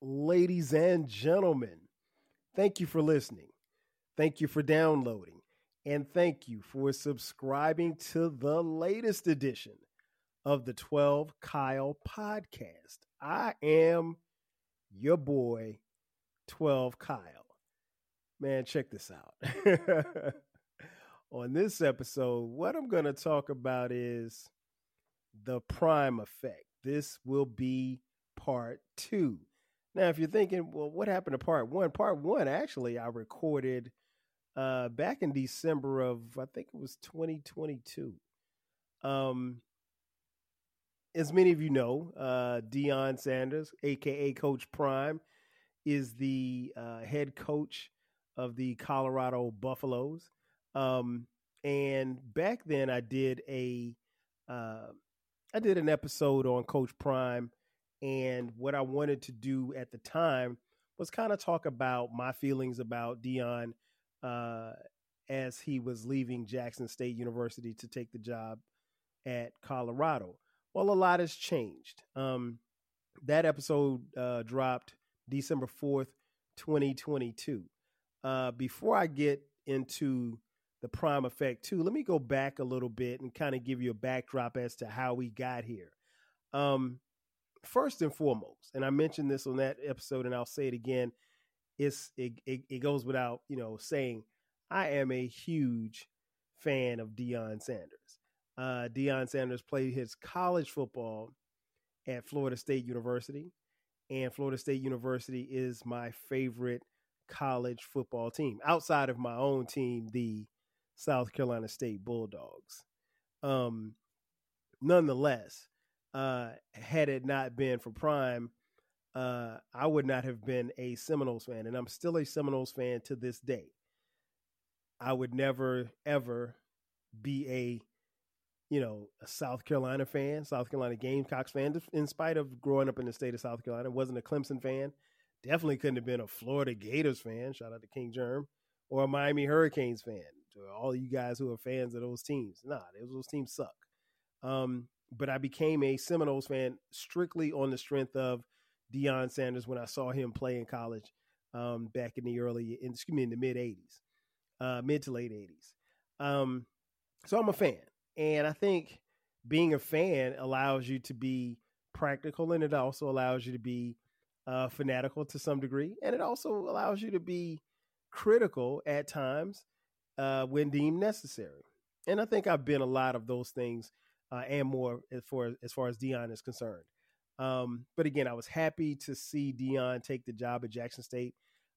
ladies and gentlemen. Thank you for listening. Thank you for downloading. And thank you for subscribing to the latest edition of the 12 Kyle podcast. I am your boy, 12 Kyle. Man, check this out. On this episode, what I'm going to talk about is the prime effect. This will be part two. Now, if you're thinking, well, what happened to part one? Part one, actually, I recorded uh, back in December of, I think it was 2022. Um, as many of you know, uh, Deion Sanders, aka Coach Prime, is the uh, head coach of the Colorado Buffaloes. Um, and back then, I did a, uh, I did an episode on Coach Prime and what I wanted to do at the time was kind of talk about my feelings about Deion uh, as he was leaving Jackson State University to take the job at Colorado. Well, a lot has changed. Um, that episode uh, dropped December 4th, 2022. Uh, before I get into the prime effect, too, let me go back a little bit and kind of give you a backdrop as to how we got here. Um, first and foremost, and I mentioned this on that episode, and I'll say it again. It's it, it, it goes without you know saying. I am a huge fan of Deion Sanders. Uh, Deion Sanders played his college football at Florida State University, and Florida State University is my favorite college football team outside of my own team, the South Carolina State Bulldogs. Um, nonetheless, uh, had it not been for Prime, uh, I would not have been a Seminoles fan, and I'm still a Seminoles fan to this day. I would never ever be a you know a South Carolina fan, South Carolina Gamecocks fan, in spite of growing up in the state of South Carolina. wasn't a Clemson fan. Definitely couldn't have been a Florida Gators fan. Shout out to King Germ or a Miami Hurricanes fan. To all you guys who are fans of those teams, nah, those teams suck. Um, but I became a Seminoles fan strictly on the strength of Deion Sanders when I saw him play in college um, back in the early, in, excuse me, in the mid '80s, uh, mid to late '80s. Um, so I'm a fan, and I think being a fan allows you to be practical, and it also allows you to be uh, fanatical to some degree, and it also allows you to be critical at times uh, when deemed necessary. And I think I've been a lot of those things uh, and more as far as far as Deion is concerned. Um, but again, I was happy to see Deion take the job at Jackson State.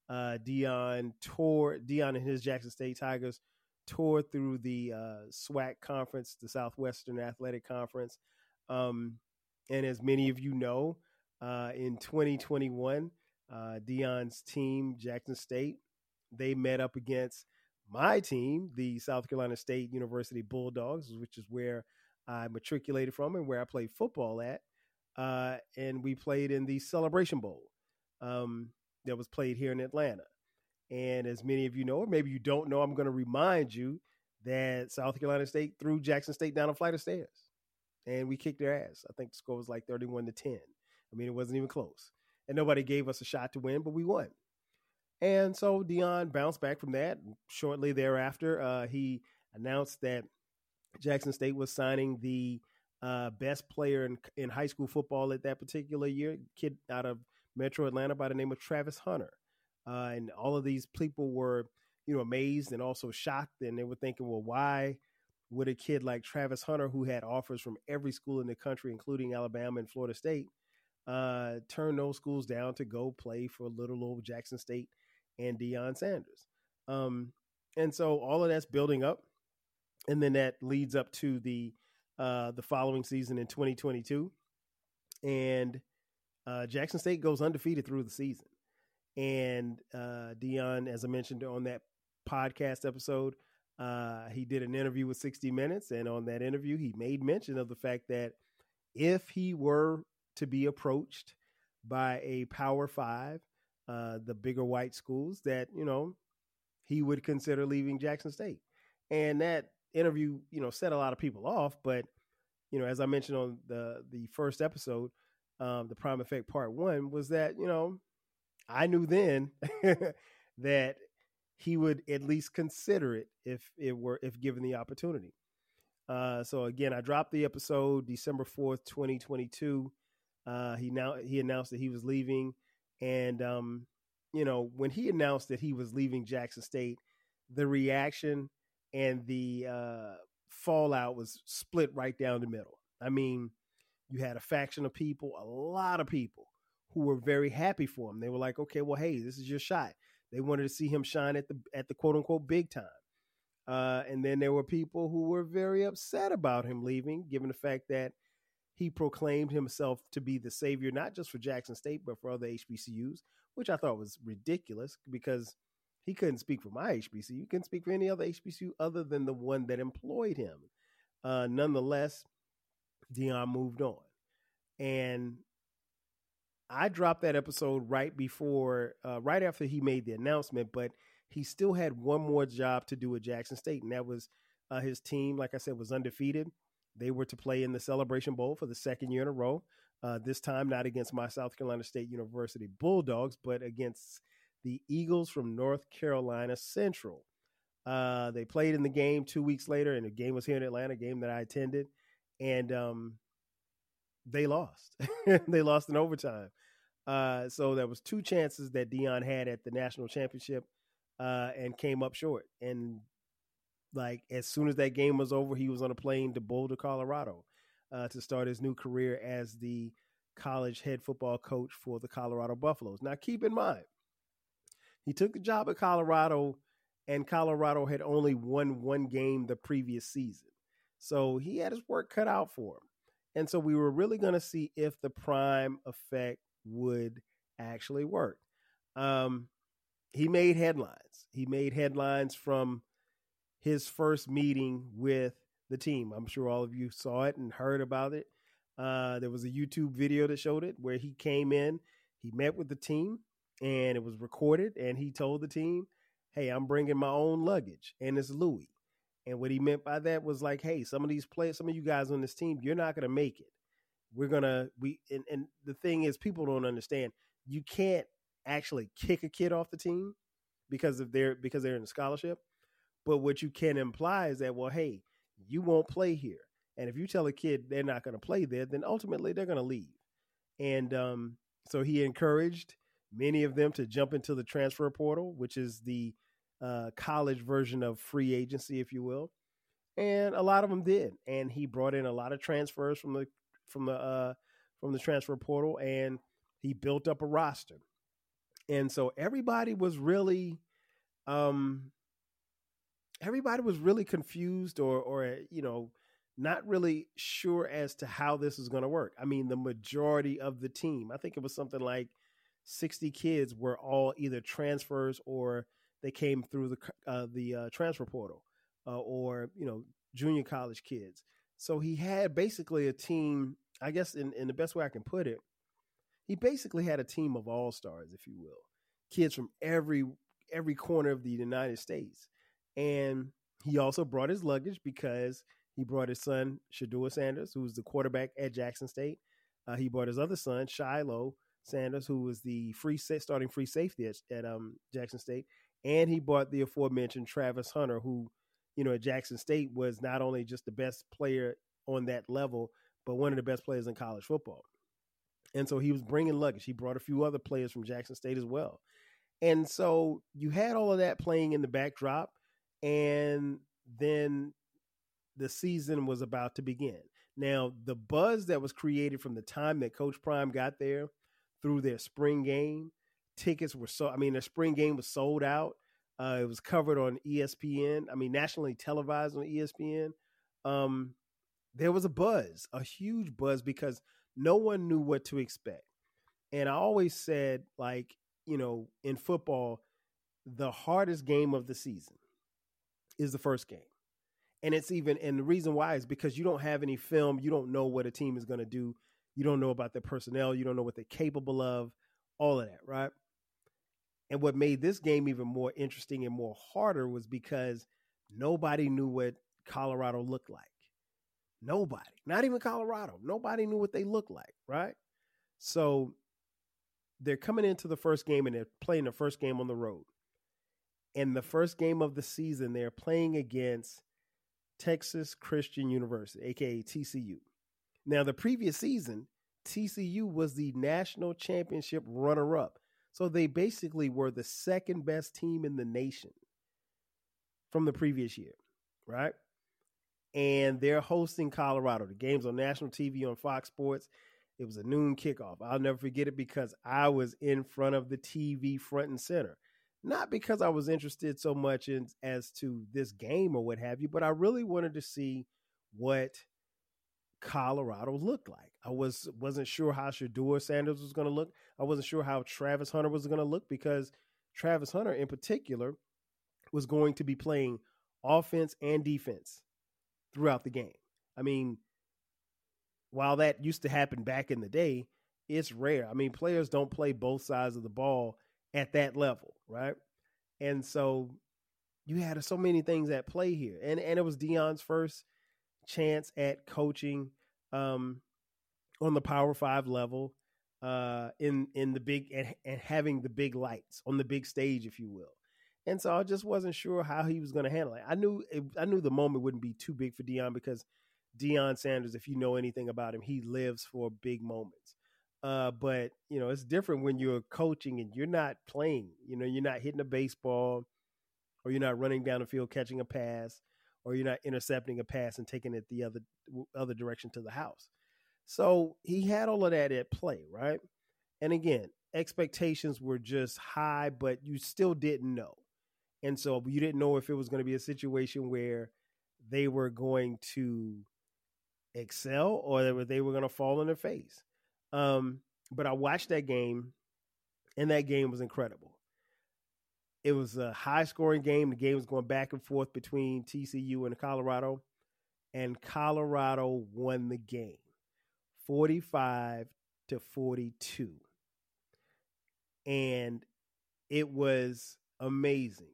Uh, Deion tore Deion and his Jackson State Tigers tore through the uh, SWAC conference, the Southwestern Athletic Conference. Um, and as many of you know, uh, in 2021, uh, Deion's team, Jackson State, they met up against my team, the South Carolina State University Bulldogs, which is where I matriculated from and where I played football at. Uh, and we played in the Celebration Bowl um, that was played here in Atlanta. And as many of you know, or maybe you don't know, I'm going to remind you that South Carolina State threw Jackson State down a flight of stairs and we kicked their ass. I think the score was like 31 to 10. I mean, it wasn't even close. And nobody gave us a shot to win, but we won. And so Deion bounced back from that. Shortly thereafter, uh, he announced that Jackson State was signing the uh, best player in, in high school football at that particular year, kid out of Metro Atlanta by the name of Travis Hunter. Uh, and all of these people were, you know, amazed and also shocked, and they were thinking, well, why would a kid like Travis Hunter, who had offers from every school in the country, including Alabama and Florida State, uh, turn those schools down to go play for little old Jackson State and Deion Sanders? Um, and so all of that's building up and then that leads up to the uh, the following season in 2022, and uh, Jackson State goes undefeated through the season. And uh, Deion, as I mentioned on that podcast episode, uh, he did an interview with 60 Minutes, and on that interview, he made mention of the fact that if he were to be approached by a Power Five, uh, the bigger white schools, that you know he would consider leaving Jackson State, and that interview, you know, set a lot of people off. But you know, as I mentioned on the the first episode, um, the Prime Effect Part One was that you know I knew then that he would at least consider it if it were if given the opportunity. Uh, so again, I dropped the episode December fourth, twenty twenty two. Uh, he now he announced that he was leaving, and um, you know when he announced that he was leaving Jackson State, the reaction and the uh, fallout was split right down the middle. I mean, you had a faction of people, a lot of people who were very happy for him. They were like, okay, well, hey, this is your shot. They wanted to see him shine at the at the quote unquote big time. Uh, and then there were people who were very upset about him leaving, given the fact that he proclaimed himself to be the savior, not just for Jackson State, but for other HBCUs, which I thought was ridiculous because he couldn't speak for my HBCU. He couldn't speak for any other HBCU other than the one that employed him. Uh, nonetheless, Deion moved on. And I dropped that episode right before, uh, right after he made the announcement, but he still had one more job to do at Jackson State, and that was uh, his team, like I said, was undefeated. They were to play in the Celebration Bowl for the second year in a row. Uh, this time, not against my South Carolina State University Bulldogs, but against the Eagles from North Carolina Central. Uh, they played in the game two weeks later, and the game was here in Atlanta, game that I attended, and um, they lost. they lost in overtime. Uh, so there was two chances that Deion had at the national championship, uh, and came up short. And like as soon as that game was over, he was on a plane to Boulder, Colorado, uh, to start his new career as the college head football coach for the Colorado Buffaloes. Now, keep in mind, he took the job at Colorado, and Colorado had only won one game the previous season. So he had his work cut out for him. And so we were really going to see if the prime effect would actually work. Um, he made headlines. He made headlines from his first meeting with the team. I'm sure all of you saw it and heard about it. Uh, there was a YouTube video that showed it where he came in, he met with the team, and it was recorded. And he told the team, "Hey, I'm bringing my own luggage, and it's Louis." And what he meant by that was like, "Hey, some of these players, some of you guys on this team, you're not going to make it. We're gonna we." And, and the thing is, people don't understand. You can't actually kick a kid off the team because of their because they're in a scholarship. But what you can imply is that, well, hey, you won't play here. And if you tell a kid they're not going to play there, then ultimately they're going to leave. And um, so he encouraged many of them to jump into the transfer portal, which is the uh, college version of free agency, if you will. And a lot of them did. And he brought in a lot of transfers from the from the uh, from the transfer portal, and he built up a roster. And so everybody was really um, everybody was really confused or or you know not really sure as to how this is going to work. I mean, the majority of the team, I think it was something like 60 kids were all either transfers or they came through the uh, the uh, transfer portal uh, or you know junior college kids. So he had basically a team. I guess in, in the best way I can put it, he basically had a team of all stars, if you will, kids from every every corner of the United States. And he also brought his luggage because he brought his son, Shedeur Sanders, who's the quarterback at Jackson State. Uh, he brought his other son, Shiloh Sanders, who was the free starting free safety at, at um, Jackson State. And he bought the aforementioned Travis Hunter, who, you know, at Jackson State was not only just the best player on that level, but one of the best players in college football. And so he was bringing luggage. He brought a few other players from Jackson State as well. And so you had all of that playing in the backdrop and then the season was about to begin. Now, the buzz that was created from the time that Coach Prime got there through their spring game, tickets were so, I mean, their spring game was sold out. Uh, it was covered on ESPN, I mean, nationally televised on ESPN. Um, there was a buzz, a huge buzz, because no one knew what to expect. And I always said, like, you know, in football, the hardest game of the season is the first game. And it's even, and the reason why is because you don't have any film. You don't know what a team is going to do. You don't know about their personnel. You don't know what they're capable of, all of that, right? And what made this game even more interesting and more harder was because nobody knew what Colorado looked like. Nobody, not even Colorado. Nobody knew what they looked like, right? So they're coming into the first game and they're playing the first game on the road. And the first game of the season, they're playing against Texas Christian University, aka TCU. Now, the previous season, TCU was the national championship runner up. So they basically were the second best team in the nation from the previous year, right? And they're hosting Colorado. The game's on national TV on Fox Sports. It was a noon kickoff. I'll never forget it because I was in front of the TV front and center. Not because I was interested so much in as to this game or what have you, but I really wanted to see what Colorado looked like. I was wasn't sure how Shedeur Sanders was going to look. I wasn't sure how Travis Hunter was going to look because Travis Hunter in particular was going to be playing offense and defense throughout the game. I mean, while that used to happen back in the day, it's rare. I mean, players don't play both sides of the ball at that level, right? And so you had so many things at play here. And and it was Deion's first chance at coaching um, on the Power Five level uh, in in the big and, and having the big lights on the big stage, if you will. And so I just wasn't sure how he was going to handle it. I knew it, I knew the moment wouldn't be too big for Deion because Deion Sanders, if you know anything about him, he lives for big moments. Uh, but you know, it's different when you're coaching and you're not playing. You know, you're not hitting a baseball, or you're not running down the field catching a pass, or you're not intercepting a pass and taking it the other other direction to the house. So he had all of that at play, right? And again, expectations were just high, but you still didn't know. And so you didn't know if it was going to be a situation where they were going to excel or they were, they were going to fall on their face. Um, but I watched that game, and that game was incredible. It was a high scoring game. The game was going back and forth between TCU and Colorado, and Colorado won the game 45 to 42. And it was amazing.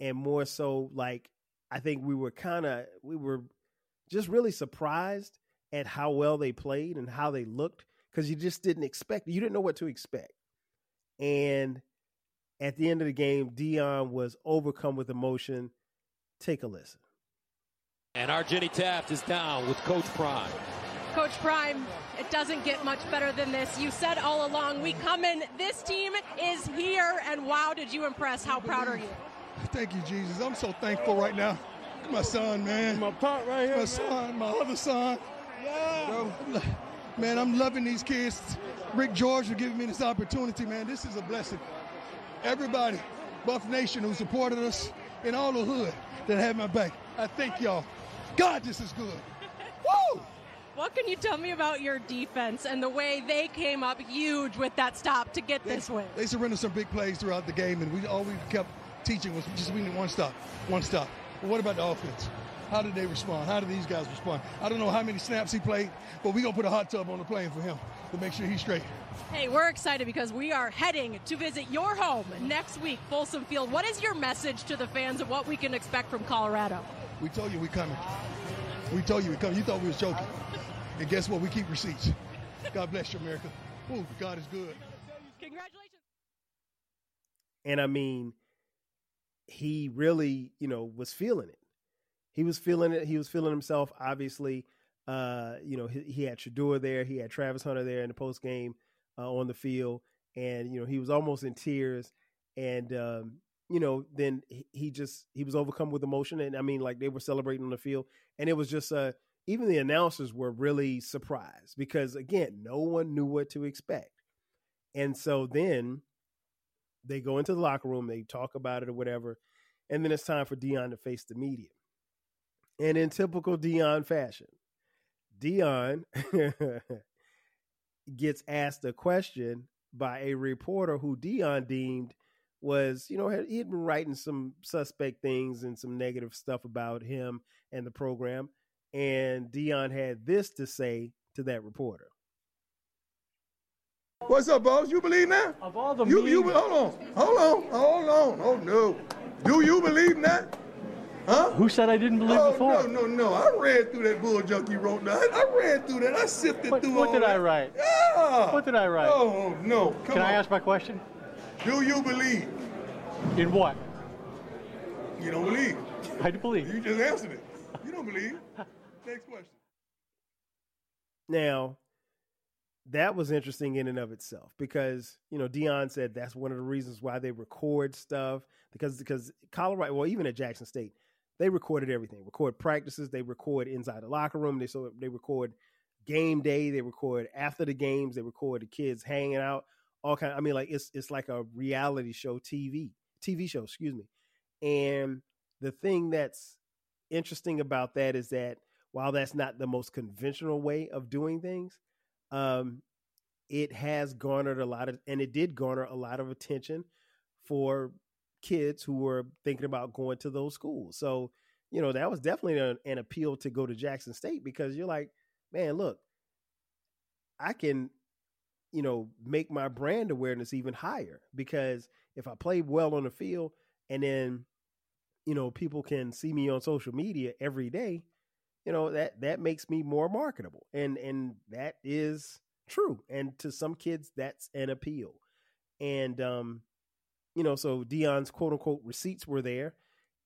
And more so, like, I think we were kind of, we were just really surprised at how well they played and how they looked because you just didn't expect, you didn't know what to expect. And at the end of the game, Deion was overcome with emotion. Take a listen. And our Jenny Taft is down with Coach Prime. Coach Prime, it doesn't get much better than this. You said all along, we come in, this team is here, and wow, did you impress? How proud are you? Thank you, Jesus. I'm so thankful right now. My son, man. My part right here. My son, my other son. Yeah. man, I'm loving these kids. Rick George for giving me this opportunity, man. This is a blessing. Everybody, Buff Nation who supported us, and all the hood that had my back. I thank y'all. God, this is good. Woo! What can you tell me about your defense and the way they came up huge with that stop to get they, this win? They surrendered some big plays throughout the game, and we all we kept teaching was just we need one stop, one stop. But what about the offense? How did they respond? How did these guys respond? I don't know how many snaps he played, but we're going to put a hot tub on the plane for him to make sure he's straight. Hey, we're excited because we are heading to visit your home next week, Folsom Field. What is your message to the fans of what we can expect from Colorado? We told you we're coming. We told you we're coming. You thought we was joking. And guess what? We keep receipts. God bless you, America. Ooh, God is good. Congratulations. And I mean, he really, you know, was feeling it. He was feeling it. He was feeling himself. Obviously, uh, you know, he, he, had Shedeur there. He had Travis Hunter there in the post game uh, on the field, and you know, he was almost in tears. And um, you know, then he just he was overcome with emotion. And I mean, like they were celebrating on the field, and it was just uh, even the announcers were really surprised because again, no one knew what to expect. And so then they go into the locker room, they talk about it or whatever, and then it's time for Deion to face the media. And in typical Deion fashion, Deion gets asked a question by a reporter who Deion deemed was, you know, he had been writing some suspect things and some negative stuff about him and the program. And Deion had this to say to that reporter. What's up, boss? You believe that? Of all the you, you hold on, hold on, hold on. Oh no, do you believe that? Huh? Who said I didn't believe oh, before? No, no, no. I read through that bull junk you wrote down. I, I read through that. I sifted what, through what all did that. I write? Yeah, Ah, What did I write? Oh no! Come Can on. I ask my question? Do you believe? In what? You don't believe. I do believe. You just answered it. You don't believe. Next question. Now, that was interesting in and of itself because you know Deion said that's one of the reasons why they record stuff because because Colorado, well, even at Jackson State, they recorded everything. Record practices, they record inside the locker room. They so they record game day, they record after the games, they record the kids hanging out, all kind. I mean, like it's it's like a reality show TV TV show, excuse me. And the thing that's interesting about that is that while that's not the most conventional way of doing things, um, it has garnered a lot of, and it did garner a lot of attention for kids who were thinking about going to those schools. So, you know, that was definitely an, an appeal to go to Jackson State because you're like, man, look, I can, you know, make my brand awareness even higher because if I play well on the field and then, you know, people can see me on social media every day, you know, that that makes me more marketable. And and that is true. And to some kids that's an appeal. And um, you know, so Deion's quote unquote receipts were there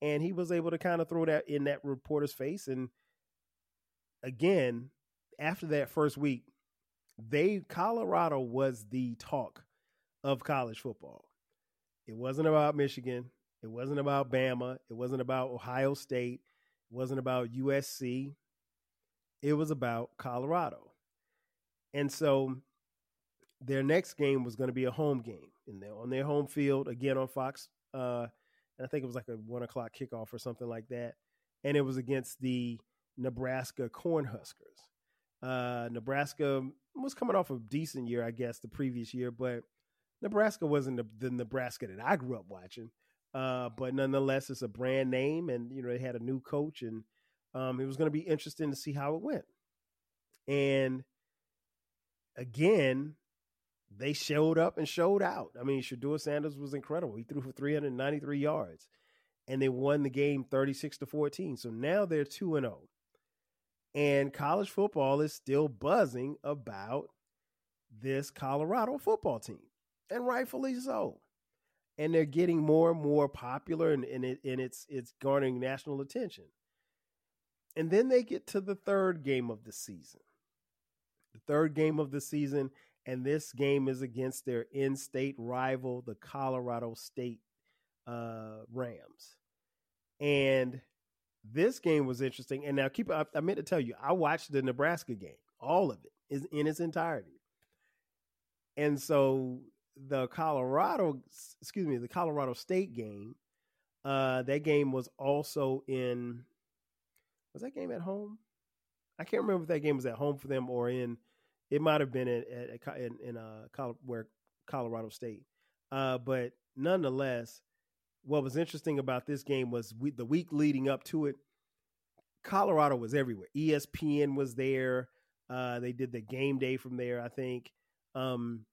and he was able to kind of throw that in that reporter's face and again, after that first week, they Colorado was the talk of college football. It wasn't about Michigan. It wasn't about Bama. It wasn't about Ohio State. It wasn't about USC. It was about Colorado. And so their next game was going to be a home game in there on their home field again on Fox. Uh, and I think it was like a one o'clock kickoff or something like that. And it was against the Nebraska Cornhuskers. Uh, Nebraska was coming off a decent year, I guess, the previous year, but Nebraska wasn't the, the Nebraska that I grew up watching. Uh, but nonetheless, it's a brand name, and you know they had a new coach, and um, it was going to be interesting to see how it went. And again, they showed up and showed out. I mean, Shedeur Sanders was incredible. He threw for 393 yards, and they won the game 36 to 14. So now they're two and zero, and college football is still buzzing about this Colorado football team, and rightfully so and they're getting more and more popular and, and, it, and it's it's garnering national attention. And then they get to the third game of the season. The third game of the season, and this game is against their in-state rival, the Colorado State uh, Rams. And this game was interesting. And now keep I, I meant to tell you, I watched the Nebraska game, all of it is in its entirety. And so the Colorado, excuse me, the Colorado State game. Uh, that game was also in. Was that game at home? I can't remember if that game was at home for them or in. It might have been at, at, in in uh where Colorado State. Uh, but nonetheless, what was interesting about this game was we, the week leading up to it. Colorado was everywhere. ESPN was there. Uh, they did the game day from there. I think. Um,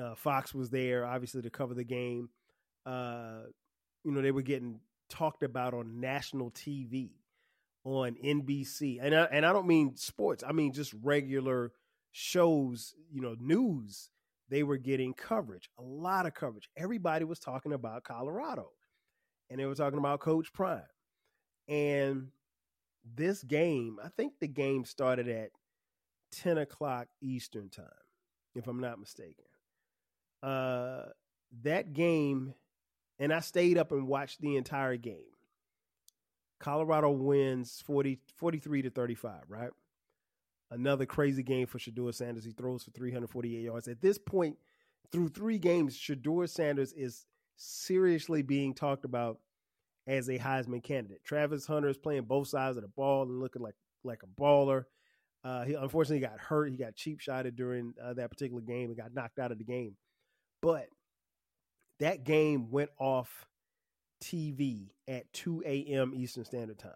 uh, Fox was there, obviously, to cover the game. Uh, you know, they were getting talked about on national TV, on NBC, and I, and I don't mean sports. I mean just regular shows. You know, news. They were getting coverage, a lot of coverage. Everybody was talking about Colorado, and they were talking about Coach Prime. And this game, I think the game started at ten o'clock Eastern time, if I'm not mistaken uh, that game, and I stayed up and watched the entire game. Colorado wins 40, 43 to 35, right? Another crazy game for Shedeur Sanders. He throws for 348 yards. At this point, through three games, Shedeur Sanders is seriously being talked about as a Heisman candidate. Travis Hunter is playing both sides of the ball and looking like like a baller. Uh, he unfortunately got hurt. He got cheap shotted during uh, that particular game and got knocked out of the game. But that game went off TV at 2 a.m. Eastern Standard Time.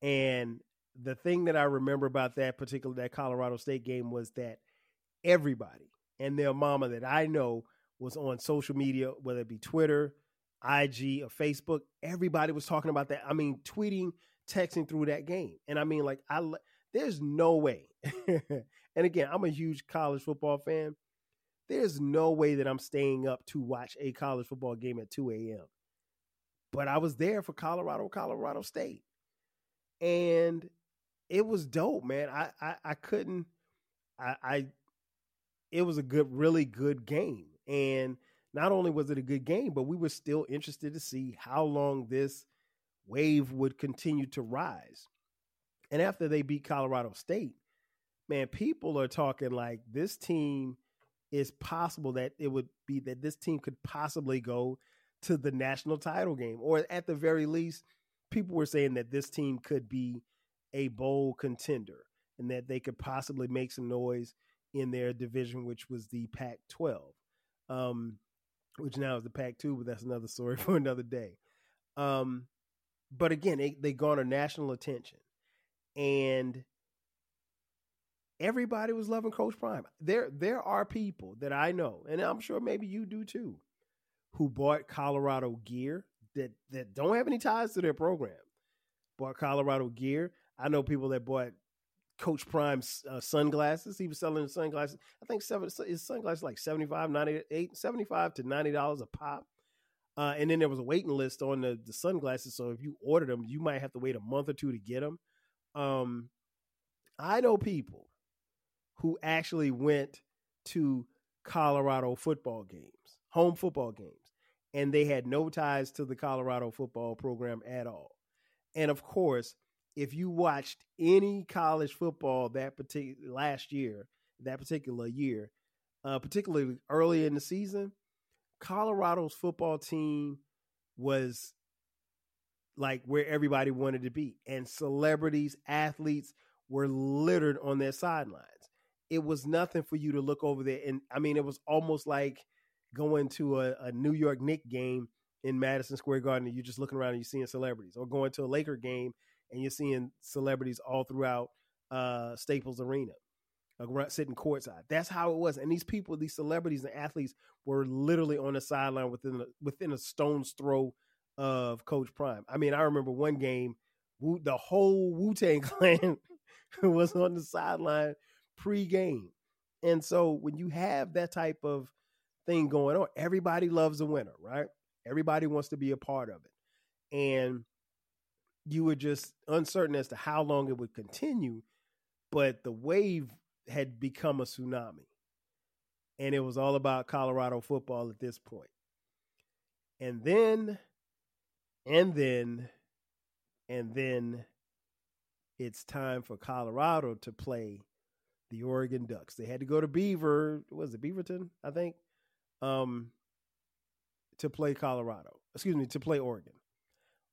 And the thing that I remember about that particular that Colorado State game was that everybody and their mama that I know was on social media, whether it be Twitter, IG, or Facebook. Everybody was talking about that. I mean, tweeting, texting through that game. And I mean, like I There's no way. and again, I'm a huge college football fan. There's no way that I'm staying up to watch a college football game at 2 a.m. But I was there for Colorado, Colorado State. And it was dope, man. I I, I couldn't I, I it was a good, really good game. And not only was it a good game, but we were still interested to see how long this wave would continue to rise. And after they beat Colorado State, man, people are talking like this team is possible that it would be that this team could possibly go to the national title game, or at the very least, people were saying that this team could be a bowl contender and that they could possibly make some noise in their division, which was the Pac 12, um, which now is the Pac 2, but that's another story for another day. Um, but again, they, they garner national attention. And everybody was loving Coach Prime. There, there are people that I know, and I'm sure maybe you do too, who bought Colorado gear that that don't have any ties to their program. Bought Colorado gear. I know people that bought Coach Prime's uh, sunglasses. He was selling sunglasses. I think seven his sunglasses like 75, 98, 75 to ninety dollars a pop. Uh, and then there was a waiting list on the, the sunglasses. So if you ordered them, you might have to wait a month or two to get them. Um, I know people who actually went to Colorado football games, home football games, and they had no ties to the Colorado football program at all. And of course, if you watched any college football that particular last year, that particular year, uh, particularly early in the season, Colorado's football team was like where everybody wanted to be, and celebrities, athletes were littered on their sidelines. It was nothing for you to look over there, and I mean, it was almost like going to a, a New York Knicks game in Madison Square Garden, and you're just looking around and you're seeing celebrities, or going to a Laker game and you're seeing celebrities all throughout uh, Staples Arena, sitting courtside. That's how it was. And these people, these celebrities and athletes, were literally on the sideline within a, within a stone's throw of Coach Prime. I mean, I remember one game, the whole Wu Tang Clan was on the sideline pre-game. And so when you have that type of thing going on, everybody loves a winner, right? Everybody wants to be a part of it. And you were just uncertain as to how long it would continue, but the wave had become a tsunami. And it was all about Colorado football at this point. And then, and then, and then it's time for Colorado to play the Oregon Ducks. They had to go to Beaver, was it Beaverton, I think, um, to play Colorado. Excuse me, to play Oregon.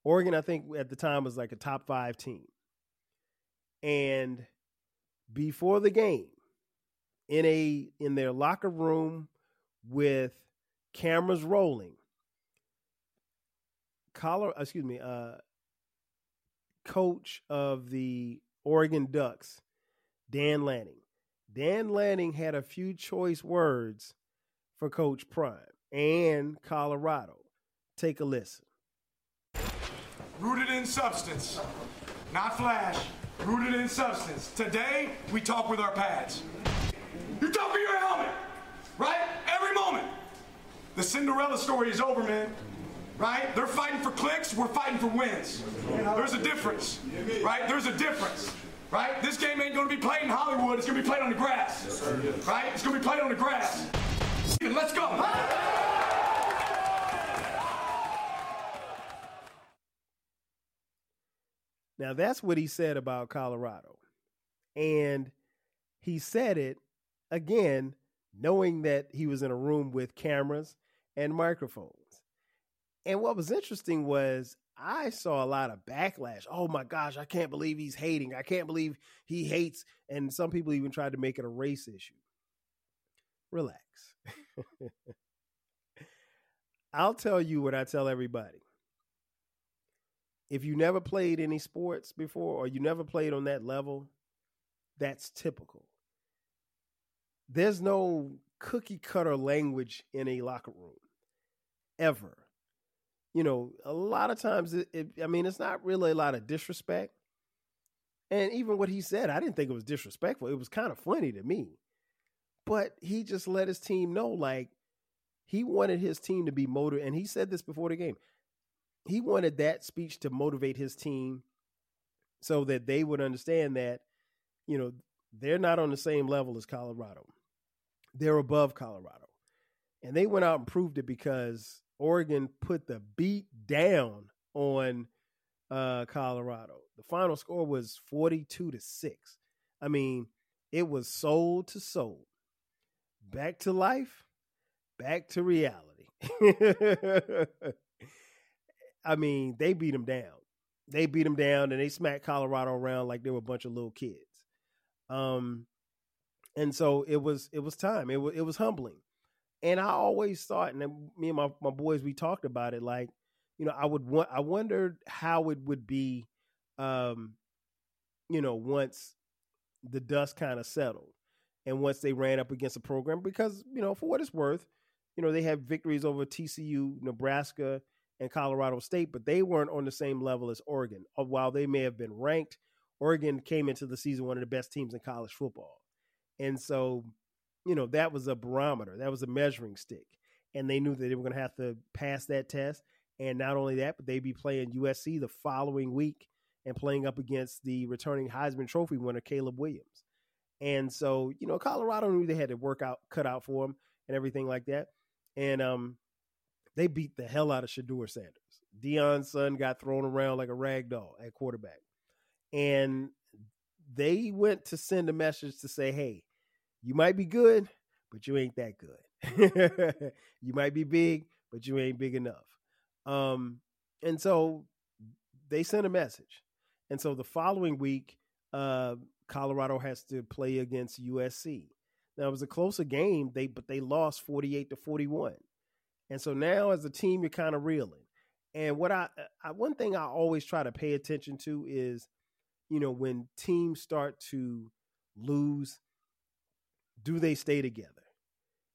Oregon, I think at the time was like a top five team. And before the game, in a in their locker room with cameras rolling, color excuse me, uh, coach of the Oregon Ducks, Dan Lanning. Dan Lanning had a few choice words for Coach Prime and Colorado. Take a listen rooted in substance, not flash, rooted in substance. Today, we talk with our pads. You talk with your helmet, right? Every moment. The Cinderella story is over, man. Right? They're fighting for clicks, we're fighting for wins. There's a difference, right? There's a difference. Right? This game ain't gonna be played in Hollywood, it's gonna be played on the grass. Right? It's gonna be played on the grass. Let's go. Now, that's what he said about Colorado. And he said it again, knowing that he was in a room with cameras and microphones. And what was interesting was I saw a lot of backlash. Oh my gosh, I can't believe he's hating. I can't believe he hates. And some people even tried to make it a race issue. Relax. I'll tell you what I tell everybody if you never played any sports before or you never played on that level, that's typical. There's no cookie cutter language in a locker room ever. You know, a lot of times, it, it, I mean, it's not really a lot of disrespect, And even what he said, I didn't think it was disrespectful. It was kind of funny to me. But he just let his team know, like, he wanted his team to be motivated. And he said this before the game. He wanted that speech to motivate his team so that they would understand that, you know, they're not on the same level as Colorado. They're above Colorado. And they went out and proved it because Oregon put the beat down on uh, Colorado. The final score was 42 to 6. I mean, it was soul to soul. Back to life, back to reality. I mean, they beat them down. They beat them down and they smacked Colorado around like they were a bunch of little kids. Um, and so it was it was time. It was it was humbling. And I always thought, and me and my, my boys, we talked about it, like, you know, I would want I wondered how it would be um, you know, once the dust kind of settled and once they ran up against a program because, you know, for what it's worth, you know, they had victories over TCU, Nebraska, and Colorado State, but they weren't on the same level as Oregon. Uh, while they may have been ranked, Oregon came into the season one of the best teams in college football. And so, you know, that was a barometer, that was a measuring stick. And they knew that they were going to have to pass that test. And not only that, but they'd be playing USC the following week and playing up against the returning Heisman Trophy winner, Caleb Williams. And so, you know, Colorado knew they had to work out, cut out for him and everything like that. And um, they beat the hell out of Shedeur Sanders. Deion's son got thrown around like a rag doll at quarterback. And they went to send a message to say, hey, you might be good, but you ain't that good. you might be big, but you ain't big enough. Um, and so they sent a message. And so the following week, uh, Colorado has to play against USC. Now it was a closer game, they but they lost 48 to 41. And so now as a team you're kind of reeling. And what I, I one thing I always try to pay attention to is you know when teams start to lose do they stay together?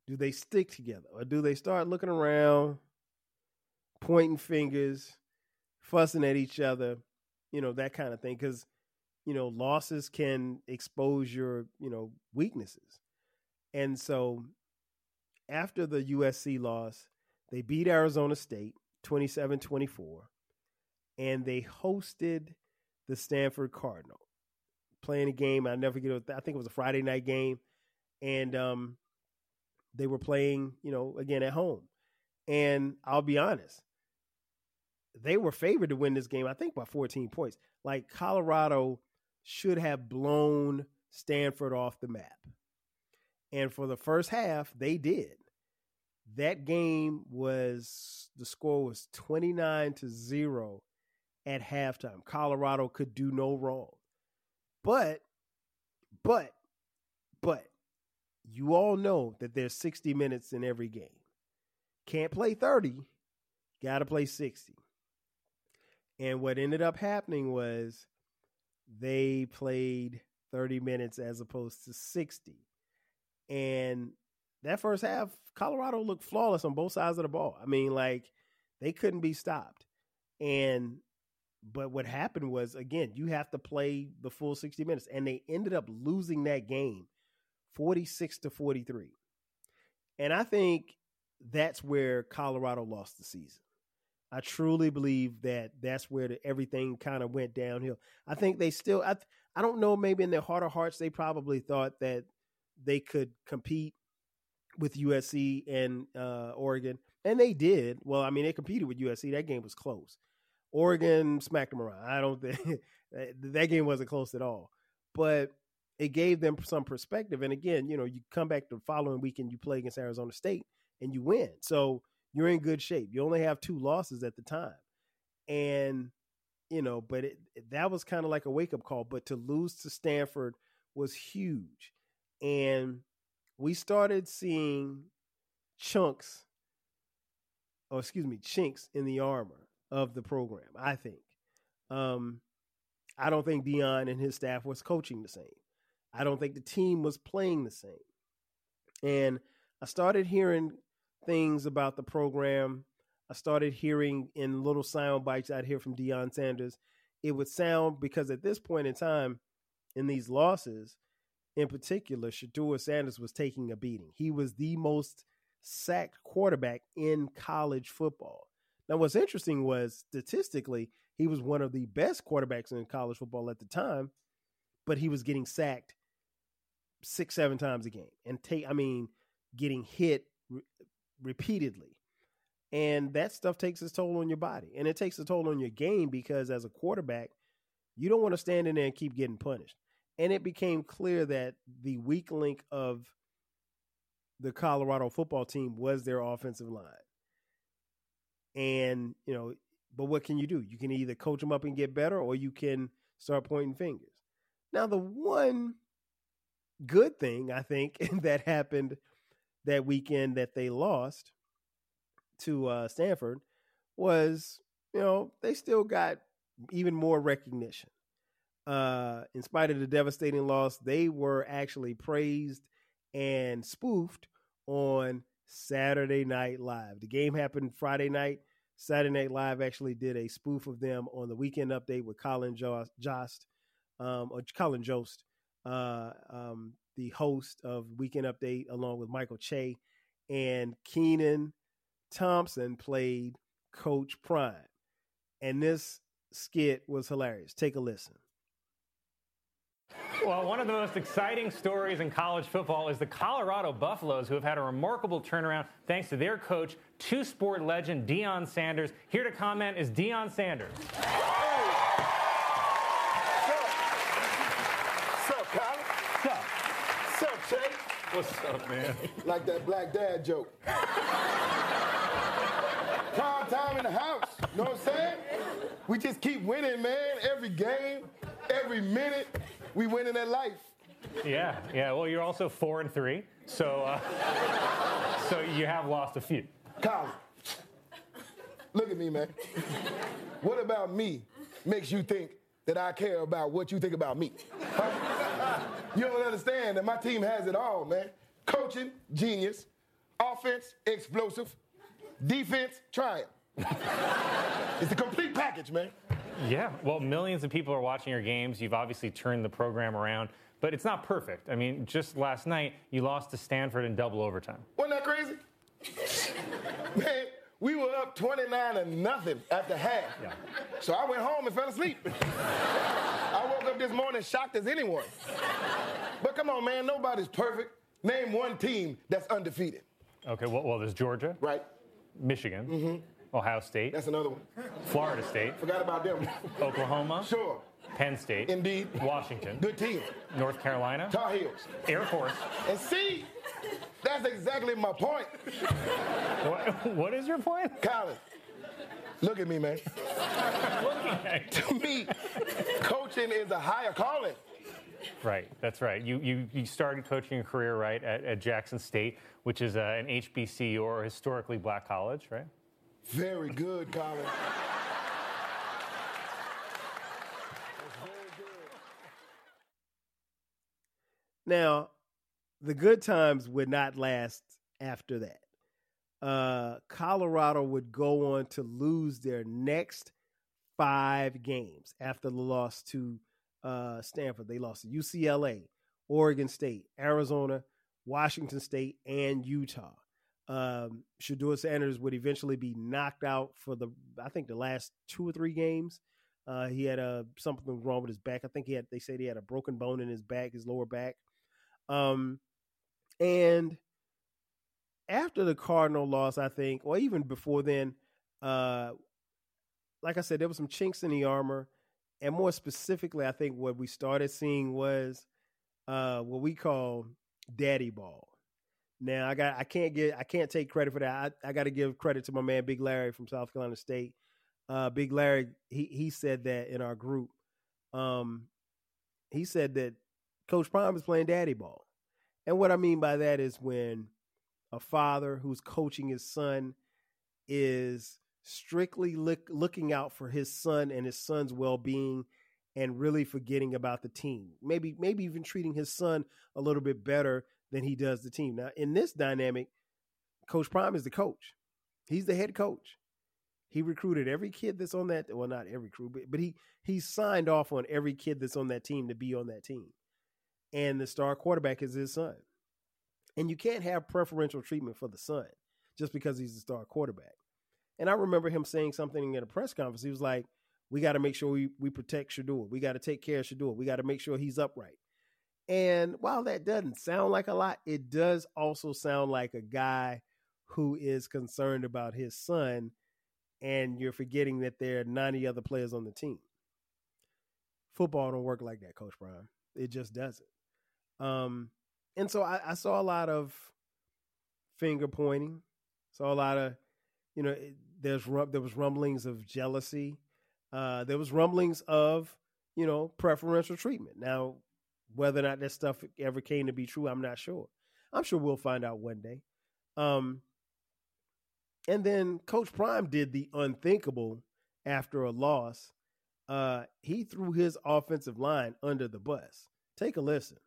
Do they stick together or do they start looking around pointing fingers, fussing at each other, you know, that kind of thing. Because, you know, losses can expose your, you know, weaknesses. And so after the USC loss, they beat Arizona State 27 24, and they hosted the Stanford Cardinal playing a game. I never forget. I think it was a Friday night game, and um, they were playing, you know, again at home. And I'll be honest, they were favored to win this game, I think by 14 points. Like Colorado should have blown Stanford off the map. And for the first half, they did. That game was the score was 29 to 0 at halftime. Colorado could do no wrong. But but but you all know that there's 60 minutes in every game. Can't play 30, got to play 60. And what ended up happening was they played 30 minutes as opposed to 60. And that first half, Colorado looked flawless on both sides of the ball. I mean, like they couldn't be stopped. And but what happened was again, you have to play the full 60 minutes and they ended up losing that game 46 to 43. And I think that's where Colorado lost the season. I truly believe that that's where the, everything kind of went downhill. I think they still, I, I don't know, maybe in their heart of hearts, they probably thought that they could compete with USC and uh, Oregon, and they did. Well, I mean, they competed with USC. That game was close. Oregon smacked them around. I don't think that game wasn't close at all, but it gave them some perspective. And again, you know, you come back the following weekend, you play against Arizona State and you win. So you're in good shape. You only have two losses at the time. And, you know, but it, that was kind of like a wake up call. But to lose to Stanford was huge. And we started seeing chunks, or excuse me, chinks in the armor of the program, I think. Um, I don't think Deion and his staff was coaching the same. I don't think the team was playing the same. And I started hearing things about the program. I started hearing in little sound bites I'd hear from Deion Sanders. It would sound because at this point in time, in these losses, in particular, Shedeur Sanders was taking a beating. He was the most sacked quarterback in college football. Now, what's interesting was statistically, he was one of the best quarterbacks in college football at the time, but he was getting sacked six, seven times a game and take, I mean, getting hit re- repeatedly. And that stuff takes its toll on your body and it takes a toll on your game because as a quarterback, you don't want to stand in there and keep getting punished. And it became clear that the weak link of the Colorado football team was their offensive line. And, you know, but what can you do? You can either coach them up and get better or you can start pointing fingers. Now, the one good thing I think that happened that weekend that they lost to uh, Stanford was, you know, they still got even more recognition. Uh, in spite of the devastating loss, they were actually praised and spoofed on Saturday Night Live. The game happened Friday night. Saturday Night Live actually did a spoof of them on the weekend update with Colin Jost, um, or Colin Jost, uh, um, the host of Weekend Update, along with Michael Che, and Kenan Thompson played Coach Prime. And this skit was hilarious. Take a listen. Well, one of the most exciting stories in college football is the Colorado Buffaloes, who have had a remarkable turnaround thanks to their coach, two sport legend Deion Sanders. Here to comment is Deion Sanders. What's up, Colin? What's up? What's up, Che? What's up, man? Like that black dad joke. Prime time in the house. You know what I'm saying? We just keep winning, man. Every game, every minute, we winning at life. Yeah, yeah. Well, you're also four and three, so uh, so you have lost a few. Colin, look at me, man. What about me makes you think that I care about what you think about me? Huh? You don't understand that my team has it all, man. Coaching, genius. Offense, explosive. Defense, triumph. it's the complete package, man. Yeah, well, millions of people are watching your games. You've obviously turned the program around, but it's not perfect. I mean, just last night, you lost to Stanford in double overtime. Wasn't that crazy? We were up 29 to nothing after half. Yeah. So I went home and fell asleep. I woke up this morning shocked as anyone. But come on, man, nobody's perfect. Name one team that's undefeated. Okay, well, well there's Georgia, Right? Michigan, Mm-hmm. Ohio State, That's another one. Florida State, Forgot about them. Oklahoma, sure. Penn State, Indeed. Washington, Good team. North Carolina, Tar Heels. Air Force. And see, that's exactly my point. What, what is your point? Colin, look at me, man. Looking at you. To me, coaching is a higher calling. Right, that's right. You, you, you started coaching your career, right, at, at Jackson State, which is uh, an HBCU or historically black college, right? Very good, Colin. Now, the good times would not last after that. Uh, Colorado would go on to lose their next five games after the loss to uh, Stanford. They lost to UCLA, Oregon State, Arizona, Washington State, and Utah. Um, Shedeur Sanders would eventually be knocked out for the, I think, the last two or three games. Uh, he had a something wrong with his back. I think he had. They said he had a broken bone in his back, his lower back. Um, and after the Cardinal loss, I think, or even before then, uh, like I said, there were some chinks in the armor, and more specifically, I think what we started seeing was uh, what we call daddy ball. Now, I got I can't get I can't take credit for that. I, I got to give credit to my man Big Larry from South Carolina State. Uh, Big Larry, he he said that in our group. Um, he said that Coach Prime is playing daddy ball. And what I mean by that is when a father who's coaching his son is strictly look, looking out for his son and his son's well-being and really forgetting about the team. Maybe maybe even treating his son a little bit better than he does the team. Now, in this dynamic, Coach Prime is the coach. He's the head coach. He recruited every kid that's on that. Well, not every crew, but, but he he signed off on every kid that's on that team to be on that team. And the star quarterback is his son. And you can't have preferential treatment for the son just because he's the star quarterback. And I remember him saying something in a press conference. He was like, "We got to make sure we we protect Shedeur. We got to take care of Shedeur. We got to make sure he's upright." And while that doesn't sound like a lot, it does also sound like a guy who is concerned about his son and you're forgetting that there are 90 other players on the team. Football don't work like that, Coach Prime. It just doesn't. Um, and so I, I saw a lot of finger pointing. Saw a lot of, you know, it, there's there was rumblings of jealousy. Uh, there was rumblings of, you know, preferential treatment. Now, whether or not that stuff ever came to be true, I'm not sure. I'm sure we'll find out one day. Um, and then Coach Prime did the unthinkable after a loss. Uh, he threw his offensive line under the bus. Take a listen.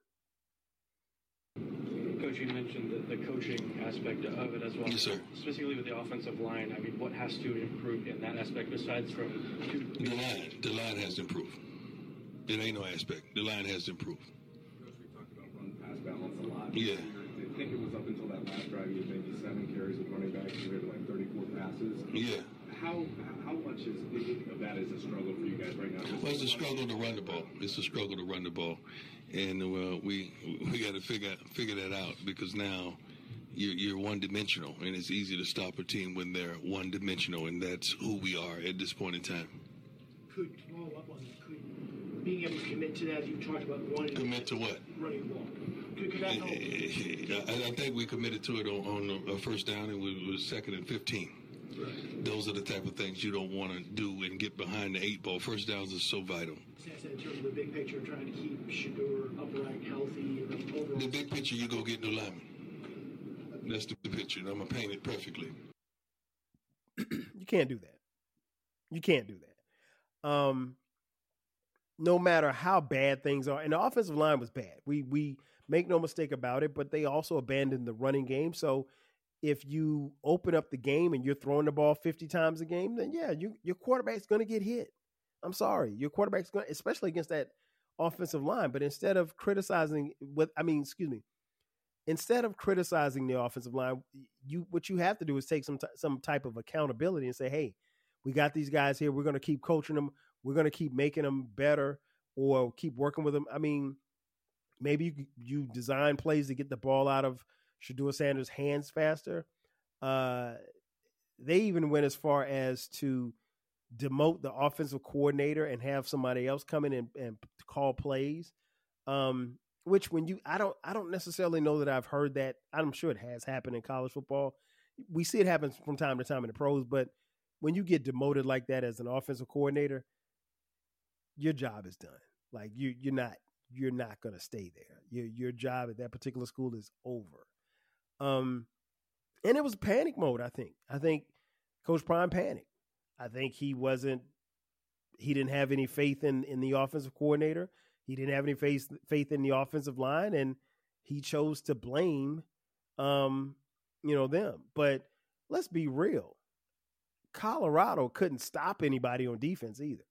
Coach, you mentioned the, the coaching aspect of it as well. Yes, sir. Specifically with the offensive line, I mean, what has to improve in that aspect besides from? The line, the line has improved. It ain't no aspect. The line has improved. Coach, we talked about run pass balance a lot. Yeah. I think it was up until that last drive, you had maybe seven carries with running backs, you had like 34 passes. Yeah. How how much is of that is a struggle for you guys right now? Well, it's a struggle to run the ball. It's a struggle to run the ball, and uh, we we got to figure figure that out because now you're, you're one dimensional, and it's easy to stop a team when they're one dimensional, and that's who we are at this point in time. Could follow up on could being able to commit to that? You talked about running. Commit to what? Running. Could, could that eh, help? Eh, eh, I, I think we committed to it on, on a uh, first down, and we was second and fifteen. Right. Those are the type of things you don't want to do and get behind the eight ball. First downs are so vital. In terms of the big picture, trying to keep Shedeur upright, healthy, and overall. The big picture, you go get new linemen. That's the picture. I'm gonna paint it perfectly. you can't do that. You can't do that. Um, no matter how bad things are, and the offensive line was bad. We we make no mistake about it, but they also abandoned the running game. So if you open up the game and you're throwing the ball 50 times a game, then yeah, you, your quarterback's going to get hit. I'm sorry. Your quarterback's going especially against that offensive line. But instead of criticizing what, I mean, excuse me, instead of criticizing the offensive line, you, what you have to do is take some, t- some type of accountability and say, Hey, we got these guys here. We're going to keep coaching them. We're going to keep making them better or keep working with them. I mean, maybe you, you design plays to get the ball out of Shedeur Sanders' hands faster. Uh, they even went as far as to demote the offensive coordinator and have somebody else come in and, and call plays. Um, which when you, I don't, I don't necessarily know that I've heard that. I'm sure it has happened in college football. We see it happen from time to time in the pros, but when you get demoted like that as an offensive coordinator, your job is done. Like you, you're not, you're not going to stay there. Your your job at that particular school is over. Um, and it was panic mode. I think. I think Coach Prime panicked. I think he wasn't. He didn't have any faith in in the offensive coordinator. He didn't have any faith faith in the offensive line, and he chose to blame, um, you know them. But let's be real. Colorado couldn't stop anybody on defense either.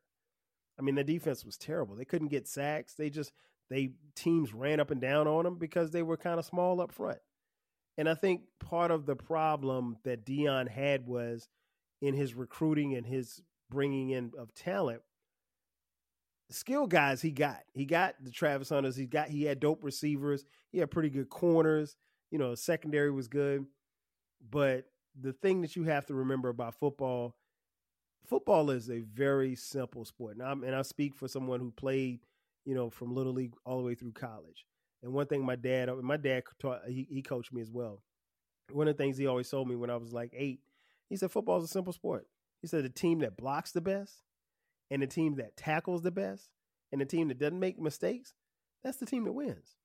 I mean, the defense was terrible. They couldn't get sacks. They just they teams ran up and down on them because they were kind of small up front. And I think part of the problem that Deion had was in his recruiting and his bringing in of talent, skill guys he got. He got the Travis Hunters. He got he had dope receivers. He had pretty good corners. You know, secondary was good. But the thing that you have to remember about football, football is a very simple sport. And, I'm, and I speak for someone who played, you know, from little league all the way through college. And one thing my dad, my dad taught, he, he coached me as well. One of the things he always told me when I was like eight, he said, football is a simple sport. He said, the team that blocks the best and the team that tackles the best and the team that doesn't make mistakes, that's the team that wins.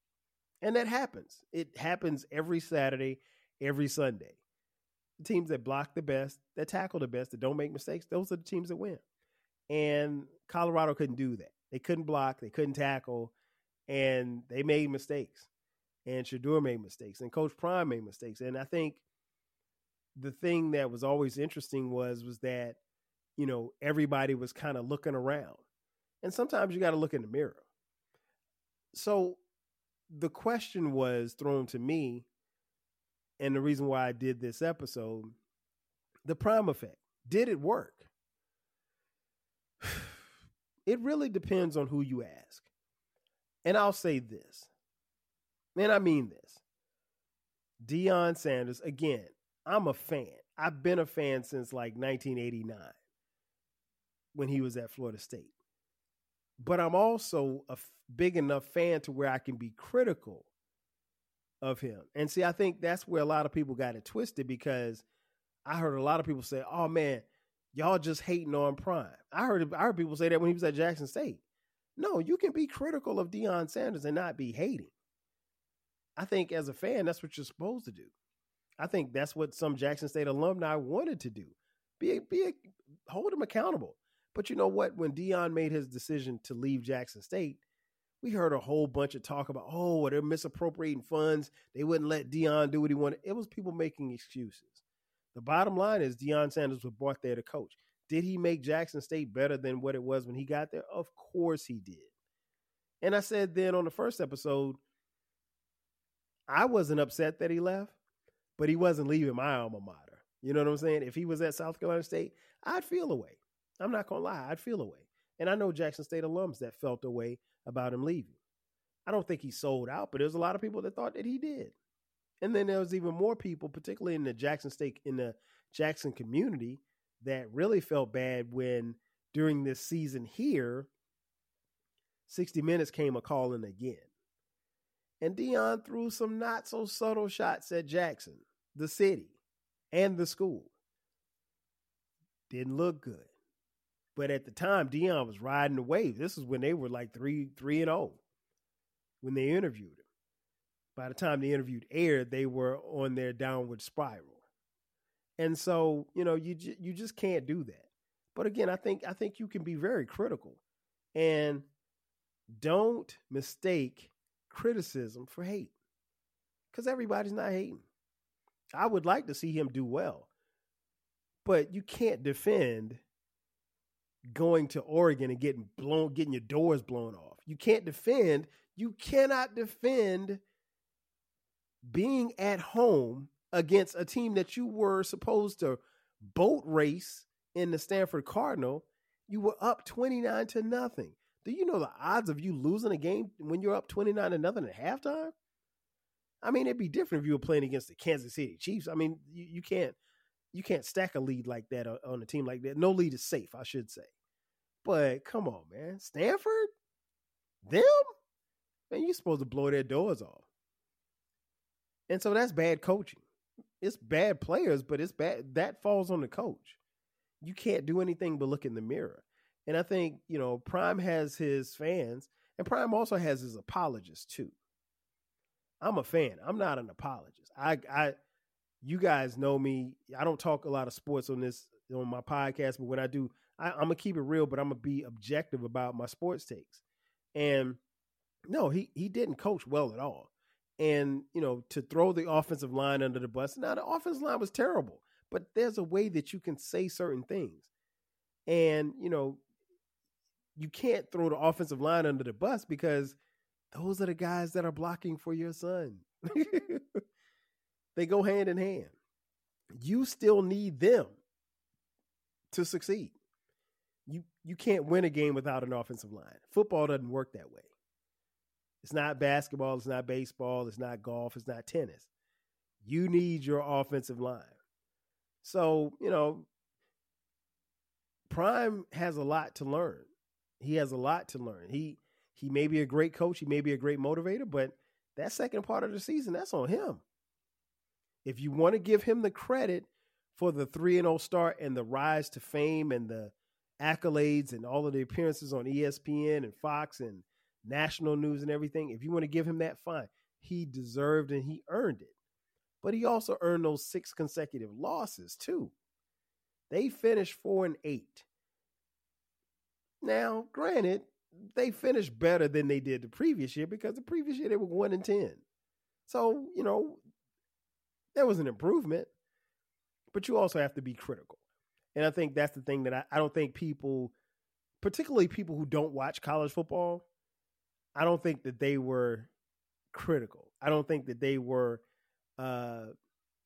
And that happens. It happens every Saturday, every Sunday. The teams that block the best, that tackle the best, that don't make mistakes, those are the teams that win. And Colorado couldn't do that. They couldn't block, they couldn't tackle, and they made mistakes. And Shedeur made mistakes, and Coach Prime made mistakes. And I think the thing that was always interesting was was that you know, everybody was kind of looking around. And sometimes you got to look in the mirror. So the question was thrown to me, and the reason why I did this episode the prime effect. Did it work? It really depends on who you ask. And I'll say this, and I mean this. Deion Sanders, again, I'm a fan. I've been a fan since like 1989 when he was at Florida State. But I'm also a big enough fan to where I can be critical of him. And see, I think that's where a lot of people got it twisted because I heard a lot of people say, "Oh man, y'all just hating on Prime." I heard I heard people say that when he was at Jackson State. No, you can be critical of Deion Sanders and not be hating. I think as a fan, that's what you're supposed to do. I think that's what some Jackson State alumni wanted to do. Be a, be a, hold him accountable. But you know what? When Deion made his decision to leave Jackson State, we heard a whole bunch of talk about, oh, they're misappropriating funds. They wouldn't let Deion do what he wanted. It was people making excuses. The bottom line is Deion Sanders was brought there to coach. Did he make Jackson State better than what it was when he got there? Of course he did. And I said then on the first episode, I wasn't upset that he left, but he wasn't leaving my alma mater. You know what I'm saying? If he was at South Carolina State, I'd feel away. I'm not gonna lie, I'd feel away. And I know Jackson State alums that felt a way about him leaving. I don't think he sold out, but there's a lot of people that thought that he did. And then there was even more people, particularly in the Jackson State, in the Jackson community, that really felt bad when during this season here, 60 Minutes came a calling again. And Deion threw some not so subtle shots at Jackson, the city, and the school. Didn't look good. But at the time, Deion was riding the wave. This is when they were like three, three and oh when they interviewed him. By the time the interview aired, they were on their downward spiral. And so, you know, you you just can't do that. But again, I think I think you can be very critical and don't mistake criticism for hate. Cuz everybody's not hating. I would like to see him do well. But you can't defend going to Oregon and getting blown getting your doors blown off. You can't defend, you cannot defend being at home against a team that you were supposed to boat race in the Stanford Cardinal, you were up 29 to nothing. Do you know the odds of you losing a game when you're up 29 to nothing at halftime? I mean, it'd be different if you were playing against the Kansas City Chiefs. I mean, you, you can't you can't stack a lead like that on a team like that. No lead is safe, I should say. But come on, man, Stanford, them, man, you're supposed to blow their doors off. And so that's bad coaching. It's bad players, but it's bad that falls on the coach. You can't do anything but look in the mirror. And I think, you know, Prime has his fans, and Prime also has his apologists too. I'm a fan. I'm not an apologist. I I you guys know me. I don't talk a lot of sports on this on my podcast, but when I do, I, I'm gonna keep it real, but I'm gonna be objective about my sports takes. And no, he he didn't coach well at all and you know to throw the offensive line under the bus. Now the offensive line was terrible, but there's a way that you can say certain things, and you know you can't throw the offensive line under the bus because those are the guys that are blocking for your son. they go hand in hand. You still need them to succeed. You you can't win a game without an offensive line. Football doesn't work that way. It's not basketball, it's not baseball, it's not golf, it's not tennis. You need your offensive line. So, you know, Prime has a lot to learn. He has a lot to learn. He he may be a great coach, he may be a great motivator, but that second part of the season, that's on him. If you want to give him the credit for the 3 and 0 start and the rise to fame and the accolades and all of the appearances on ESPN and Fox and national news and everything. If you want to give him that, fine. He deserved and he earned it. But he also earned those six consecutive losses too. They finished four and eight. Now, granted, they finished better than they did the previous year because the previous year they were one and ten. So, you know, there was an improvement. But you also have to be critical. And I think that's the thing that I, I don't think people, particularly people who don't watch college football, I don't think that they were critical. I don't think that they were uh,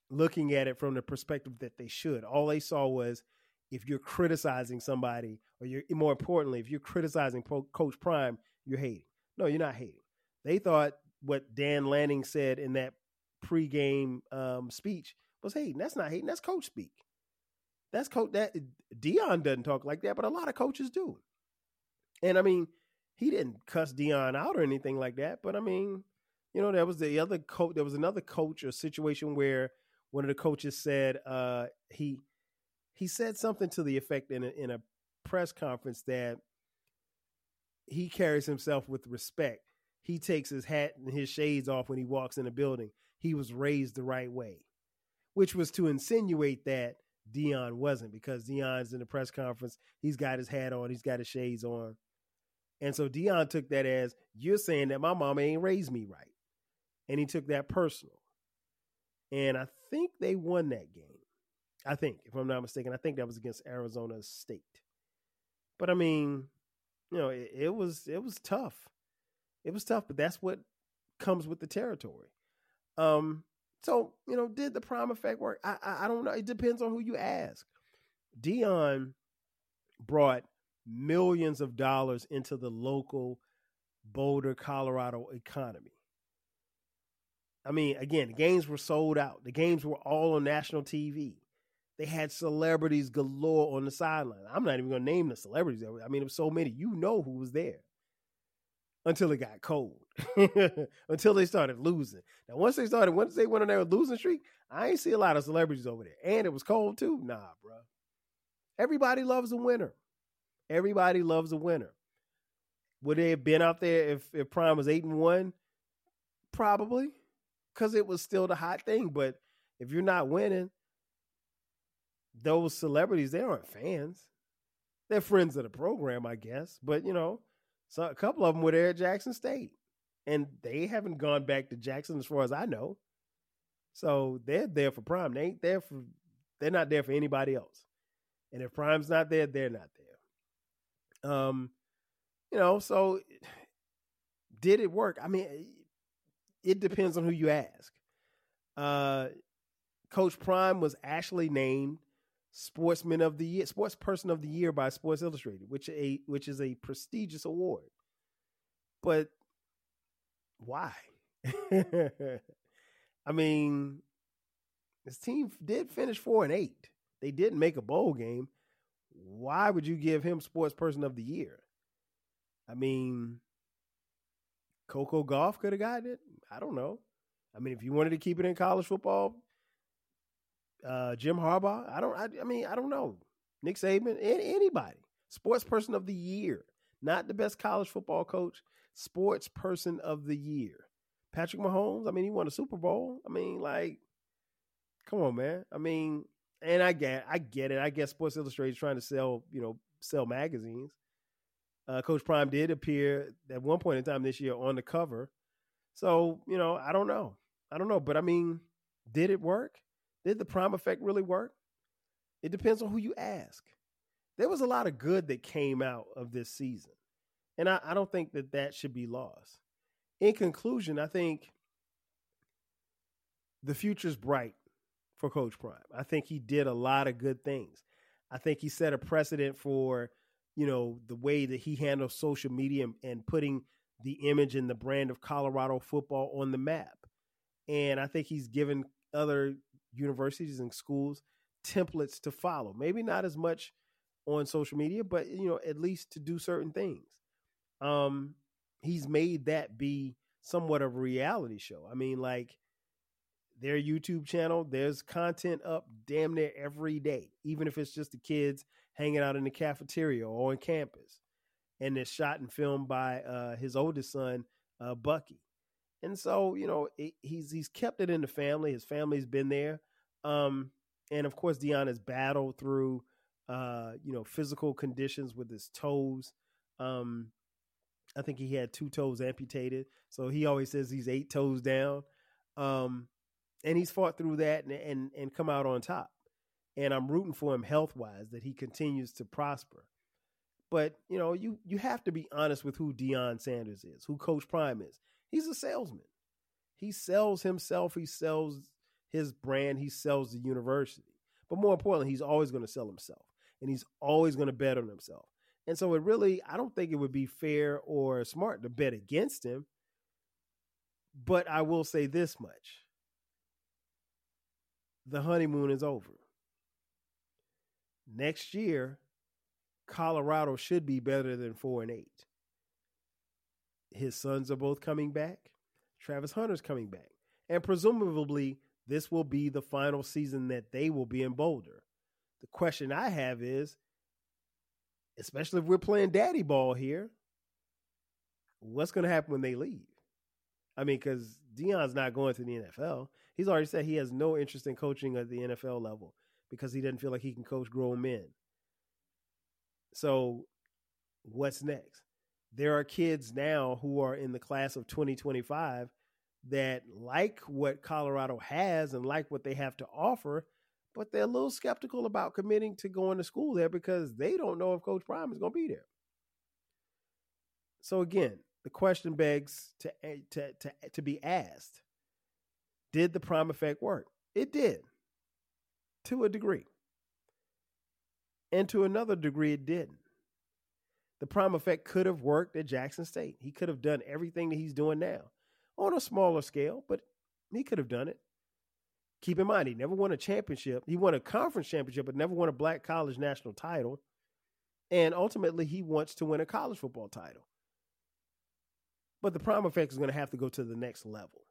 looking at it from the perspective that they should. All they saw was if you're criticizing somebody, or you're more importantly, if you're criticizing Coach Prime, you're hating. No, you're not hating. They thought what Dan Lanning said in that pregame um, speech was hating. That's not hating. That's coach speak. That's coach. That Deion doesn't talk like that, but a lot of coaches do. And I mean, he didn't cuss Deion out or anything like that. But I mean, you know, there was the other coach. There was another coach or situation where one of the coaches said uh, he he said something to the effect in a, in a press conference that he carries himself with respect. He takes his hat and his shades off when he walks in a building. He was raised the right way, which was to insinuate that Deion wasn't because Deion's in the press conference. He's got his hat on, he's got his shades on. And so Deion took that as you're saying that my mama ain't raised me right. And he took that personal. And I think they won that game. I think, if I'm not mistaken, I think that was against Arizona State. But I mean, you know, it, it was it was tough. It was tough, but that's what comes with the territory. Um, so you know, did the prime effect work? I, I I don't know. It depends on who you ask. Deion brought millions of dollars into the local Boulder, Colorado economy. I mean, again, the games were sold out. The games were all on national TV. They had celebrities galore on the sideline. I'm not even to name the celebrities. I mean, it was so many. You know who was there until it got cold, until they started losing. Now, once they started, once they went on their losing streak, I ain't see a lot of celebrities over there. And it was cold too. Nah, bro. Everybody loves a winner. Everybody loves a winner. Would they have been out there if, if Prime was eight and one? Probably, because it was still the hot thing. But if you're not winning, those celebrities they aren't fans. They're friends of the program, I guess. But you know, so a couple of them were there at Jackson State, and they haven't gone back to Jackson as far as I know. So they're there for Prime. They ain't there for. They're not there for anybody else. And if Prime's not there, they're not there. Um, you know, so did it work? I mean, it depends on who you ask. Uh, Coach Prime was actually named Sportsman of the Year, Sports Person of the Year by Sports Illustrated, which a which is a prestigious award. But why? I mean, this team did finish four and eight. They didn't make a bowl game. Why would you give him Sports Person of the Year? I mean, Coco Gauff could have gotten it. I don't know. I mean, if you wanted to keep it in college football, uh, Jim Harbaugh. I don't. I, I, mean, I don't know. Nick Saban. anybody. Sports person of the year. Not the best college football coach. Sports person of the year. Patrick Mahomes. I mean, he won a Super Bowl. I mean, like, come on, man. I mean, and I get, I get it. I guess Sports Illustrated is trying to sell, you know, sell magazines. Uh, coach Prime did appear at one point in time this year on the cover. So, you know, I don't know. I don't know. But I mean, did it work? Did the prime effect really work? It depends on who you ask. There was a lot of good that came out of this season. And I, I don't think that that should be lost. In conclusion, I think the future's bright for Coach Prime. I think he did a lot of good things. I think he set a precedent for, you know, the way that he handles social media and, and putting the image and the brand of Colorado football on the map. And I think he's given other universities and schools templates to follow. Maybe not as much on social media, but you know, at least to do certain things. Um, he's made that be somewhat of a reality show. I mean, like their YouTube channel, there's content up damn near every day, even if it's just the kids hanging out in the cafeteria or on campus. And it's shot and filmed by uh, his oldest son, uh, Bucky. And so, you know, it, he's he's kept it in the family. His family's been there. Um, and of course, Deion has battled through, uh, you know, physical conditions with his toes. Um, I think he had two toes amputated, so he always says he's eight toes down. Um, and he's fought through that and, and and come out on top. and I'm rooting for him health wise that he continues to prosper. But you know, you you have to be honest with who Deion Sanders is, who Coach Prime is. He's a salesman. He sells himself. He sells his brand. He sells the university. But more importantly, he's always going to sell himself, and he's always going to bet on himself. And so, it really, I don't think it would be fair or smart to bet against him. But I will say this much the honeymoon is over. Next year, Colorado should be better than four and eight. His sons are both coming back. Travis Hunter's coming back. And presumably, this will be the final season that they will be in Boulder. The question I have is, especially if we're playing daddy ball here, what's going to happen when they leave? I mean, because Deion's not going to the NFL. He's already said he has no interest in coaching at the NFL level because he doesn't feel like he can coach grown men. So, what's next? There are kids now who are in the class of 2025 that like what Colorado has and like what they have to offer, but they're a little skeptical about committing to going to school there because they don't know if Coach Prime is going to be there. So again, the question begs to eh, to to eh, to be asked: Did the Prime effect work? It did, to a degree, and to another degree, it didn't. The Prime effect could have worked at Jackson State. He could have done everything that he's doing now on a smaller scale, but he could have done it. Keep in mind, he never won a championship. He won a conference championship, but never won a black college national title. And ultimately, he wants to win a college football title. But the prime effect is going to have to go to the next level.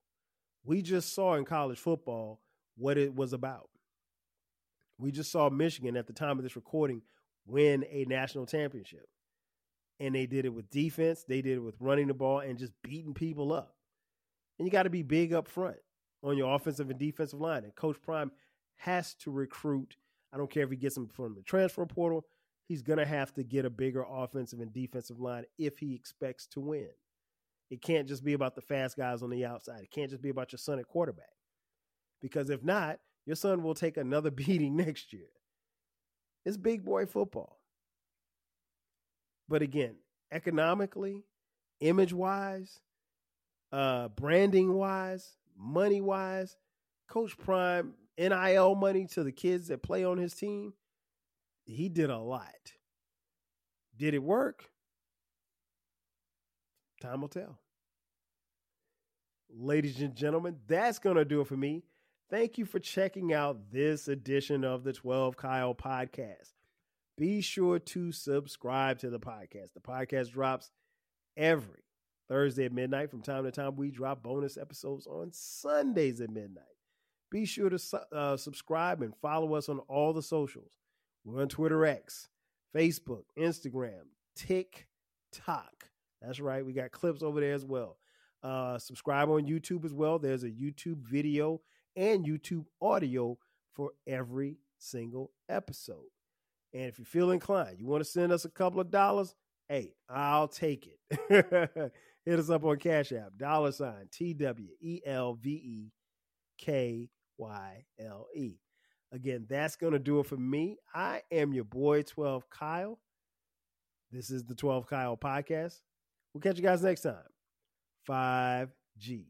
We just saw in college football what it was about. We just saw Michigan at the time of this recording win a national championship. And they did it with defense, they did it with running the ball and just beating people up. And you got to be big up front on your offensive and defensive line. And Coach Prime has to recruit. I don't care if he gets them from the transfer portal. He's going to have to get a bigger offensive and defensive line if he expects to win. It can't just be about the fast guys on the outside. It can't just be about your son at quarterback. Because if not, your son will take another beating next year. It's big boy football. But again, economically, image wise, uh, branding wise, money wise, Coach Prime, NIL money to the kids that play on his team, he did a lot. Did it work? Time will tell. Ladies and gentlemen, that's going to do it for me. Thank you for checking out this edition of the 12 Kyle podcast. Be sure to subscribe to the podcast. The podcast drops every Thursday at midnight. From time to time, we drop bonus episodes on Sundays at midnight. Be sure to uh, subscribe and follow us on all the socials. We're on Twitter X, Facebook, Instagram, TikTok. That's right. We got clips over there as well. Uh, subscribe on YouTube as well. There's a YouTube video and YouTube audio for every single episode. And if you feel inclined, you want to send us a couple of dollars, hey, I'll take it. Hit us up on Cash App, dollar sign T W E L V E K Y L E. Again, that's going to do it for me. I am your boy, 12 Kyle. This is the 12 Kyle podcast. We'll catch you guys next time. 5G.